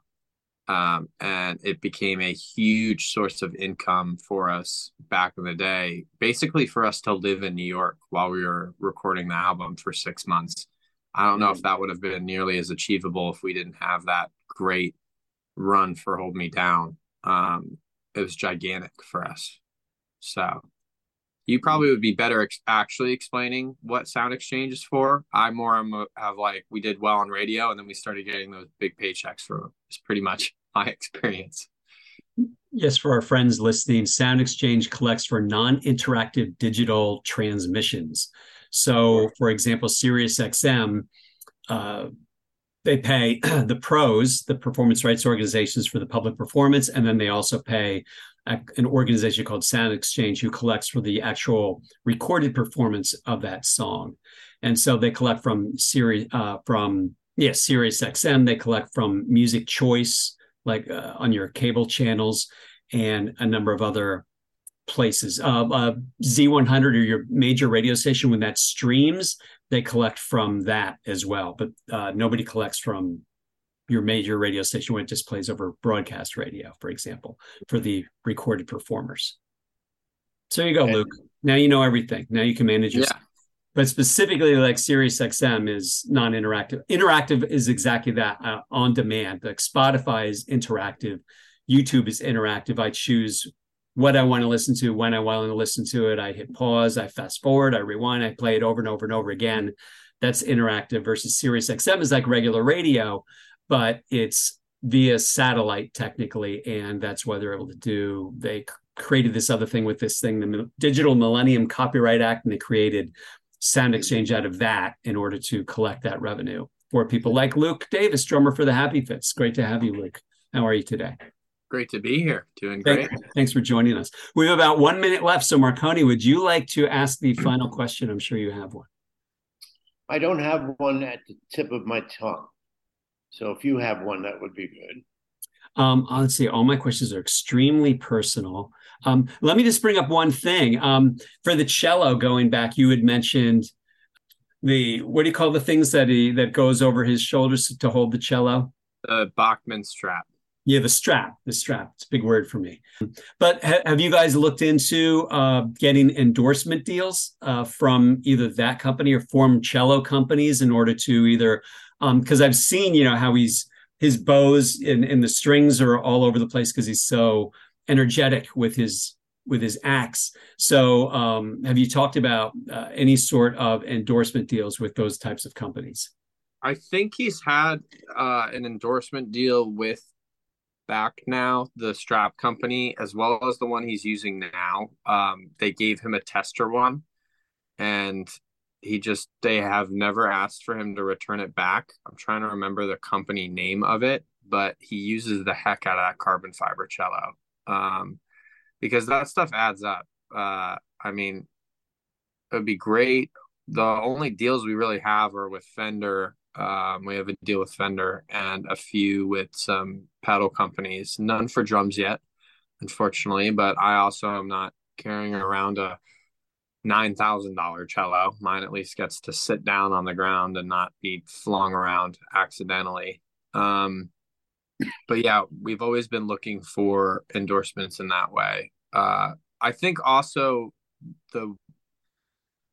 Um, and it became a huge source of income for us back in the day, basically for us to live in New York while we were recording the album for six months. I don't know if that would have been nearly as achievable if we didn't have that great run for Hold Me Down. Um, it was gigantic for us. So you probably would be better ex- actually explaining what Sound Exchange is for. I more am a, have like we did well on radio, and then we started getting those big paychecks for. It's pretty much my experience. Yes, for our friends listening, Sound Exchange collects for non-interactive digital transmissions. So, for example, SiriusXM, uh, they pay the pros, the performance rights organizations, for the public performance, and then they also pay an organization called Sound Exchange who collects for the actual recorded performance of that song. And so they collect from Sirius, uh, from yeah, Sirius XM. They collect from Music Choice, like uh, on your cable channels, and a number of other places. Uh, uh, Z100 or your major radio station, when that streams, they collect from that as well. But uh, nobody collects from your major radio station when it just plays over broadcast radio, for example, for the recorded performers. So you go, and, Luke. Now you know everything. Now you can manage yourself. Yeah. But specifically, like Sirius XM is non-interactive. Interactive is exactly that, uh, on demand. Like Spotify is interactive, YouTube is interactive. I choose what I want to listen to, when I want to listen to it. I hit pause, I fast forward, I rewind, I play it over and over and over again. That's interactive versus Sirius XM is like regular radio, but it's via satellite technically, and that's why they're able to do. They created this other thing with this thing, the Digital Millennium Copyright Act, and they created Sound Exchange out of that in order to collect that revenue for people like Luke Davis, drummer for the Happy Fits. Great to have you, Luke. How are you today? Great to be here. Doing great. Thanks for joining us. We have about one minute left. So, Marcone, would you like to ask the final question? I'm sure you have one. I don't have one at the tip of my tongue. So if you have one, that would be good. Um, let's see. All my questions are extremely personal. Um, let me just bring up one thing. Um, for the cello, going back, you had mentioned the what do you call the things that he that goes over his shoulders to hold the cello? The Bachman strap. Yeah, the strap. The strap. It's a big word for me. But ha- have you guys looked into uh, getting endorsement deals uh, from either that company or form cello companies in order to either because um, I've seen you know how he's his bows and, and the strings are all over the place because he's so energetic with his with his axe. So, um, have you talked about uh, any sort of endorsement deals with those types of companies? I think he's had uh, an endorsement deal with Back Now, the strap company, as well as the one he's using now. Um, they gave him a tester one, and he just they have never asked for him to return it back. I'm trying to remember the company name of it, but he uses the heck out of that carbon fiber cello um, because that stuff adds up. Uh, I mean, it would be great. The only deals we really have are with Fender. Um, we have a deal with Fender and a few with some pedal companies. None for drums yet, unfortunately. But I also am not carrying around a nine thousand dollar cello. Mine at least gets to sit down on the ground and not be flung around accidentally. Um, but yeah, we've always been looking for endorsements in that way. Uh, I think also the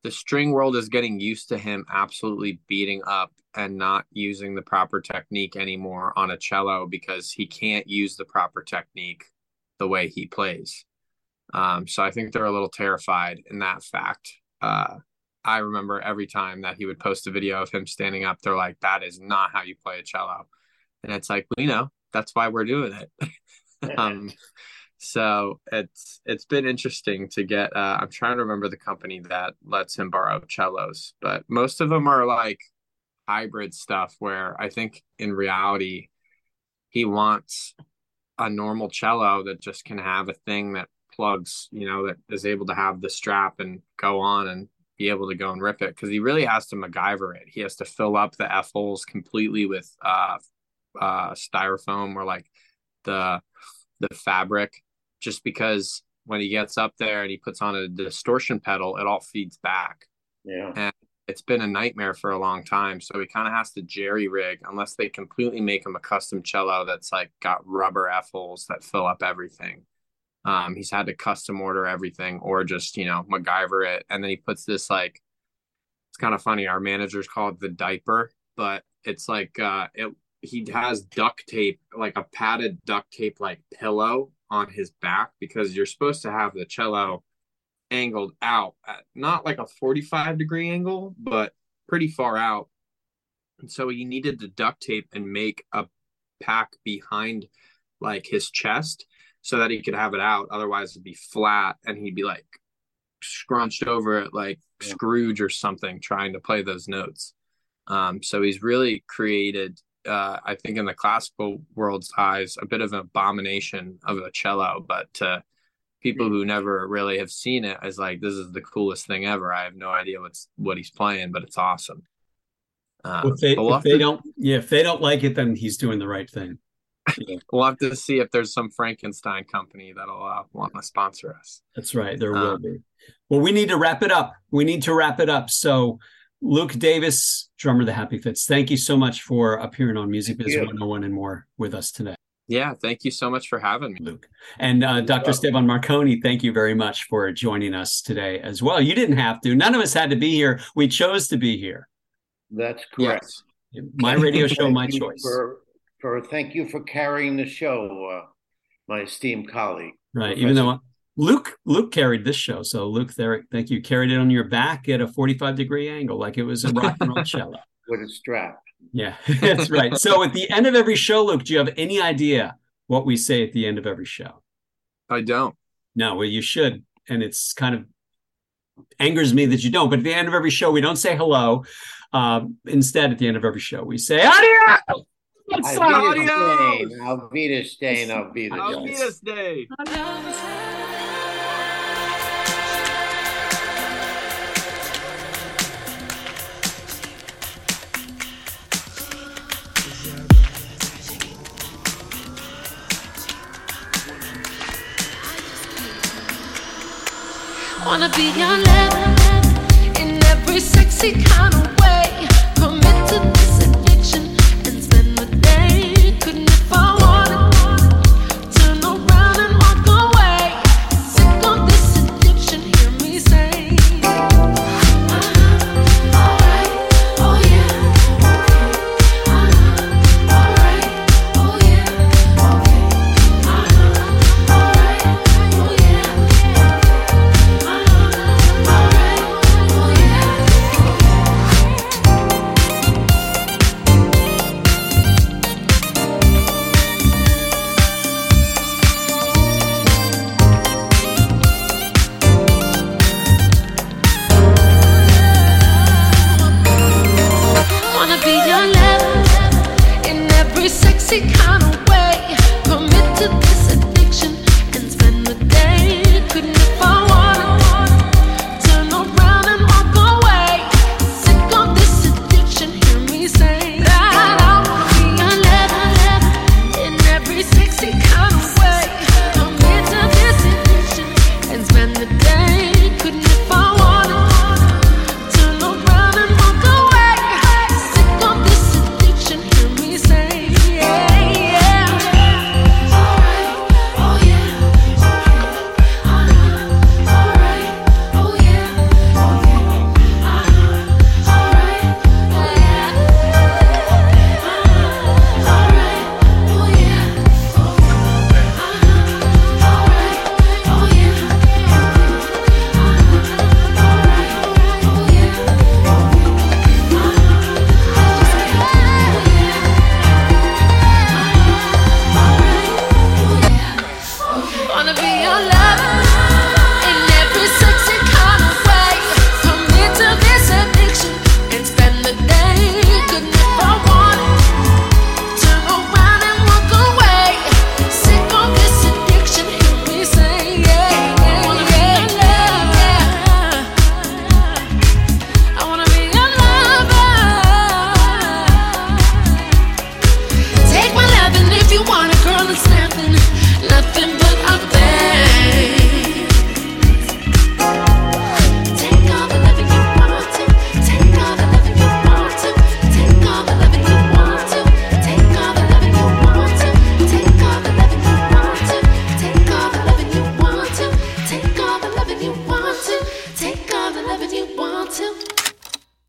the string world is getting used to him absolutely beating up and not using the proper technique anymore on a cello because he can't use the proper technique the way he plays. Um, so I think they're a little terrified in that fact. Uh, I remember every time that he would post a video of him standing up, they're like, that is not how you play a cello. And it's like, we know that's why we're doing it. um, so it's it's been interesting to get uh, i'm trying to remember the company that lets him borrow cellos but most of them are like hybrid stuff where i think in reality he wants a normal cello that just can have a thing that plugs, you know, that is able to have the strap and go on and be able to go and rip it because he really has to MacGyver it. He has to fill up the F holes completely with uh, uh, styrofoam or like the the fabric, just because when he gets up there and he puts on a distortion pedal, it all feeds back. Yeah, and it's been a nightmare for a long time. So he kind of has to jerry rig unless they completely make him a custom cello that's like got rubber F holes that fill up everything. Um, he's had to custom order everything or just, you know, MacGyver it. And then he puts this like, it's kind of funny. Our managers call it the diaper, but it's like, uh, it, he has duct tape, like a padded duct tape, like pillow on his back because you're supposed to have the cello angled out at not like a 45 degree angle, but pretty far out. And so he needed to duct tape and make a pack behind like his chest so that he could have it out. Otherwise, it'd be flat and he'd be like scrunched over it like yeah. Scrooge or something trying to play those notes. Um, so he's really created, uh, I think, in the classical world's eyes, a bit of an abomination of a cello, but to people who never really have seen it is like, this is the coolest thing ever. I have no idea what's what he's playing, but it's awesome. Um, if they, we'll if they to, don't, yeah, if they don't like it, then he's doing the right thing. Yeah. we'll have to see if there's some Frankenstein company that'll uh, want to sponsor us. That's right. There um, will be. Well, we need to wrap it up. We need to wrap it up. So, Luke Davis, drummer of the Happy Fits, thank you so much for appearing on Music Biz 101 and more with us today. Yeah, thank you so much for having me, Luke. And uh, Dr. Stephen Marcone, thank you very much for joining us today as well. You didn't have to. None of us had to be here. We chose to be here. That's correct. Yes. My radio show, my choice. For, for thank you for carrying the show, uh, my esteemed colleague. Right. Professor. Even though Luke Luke carried this show, so Luke, there, thank you. Carried it on your back at a forty-five degree angle, like it was a rock and roll cello with a strap. Yeah, that's right. So at the end of every show, Luke, do you have any idea what we say at the end of every show? I don't. No, well, you should. And it's kind of angers me that you don't. But at the end of every show, we don't say hello. Um, instead, at the end of every show, we say adios. Adios. I'll be the stain. I'll be the stain. I'll be the stain. Wanna be your lover in every sexy kind of way.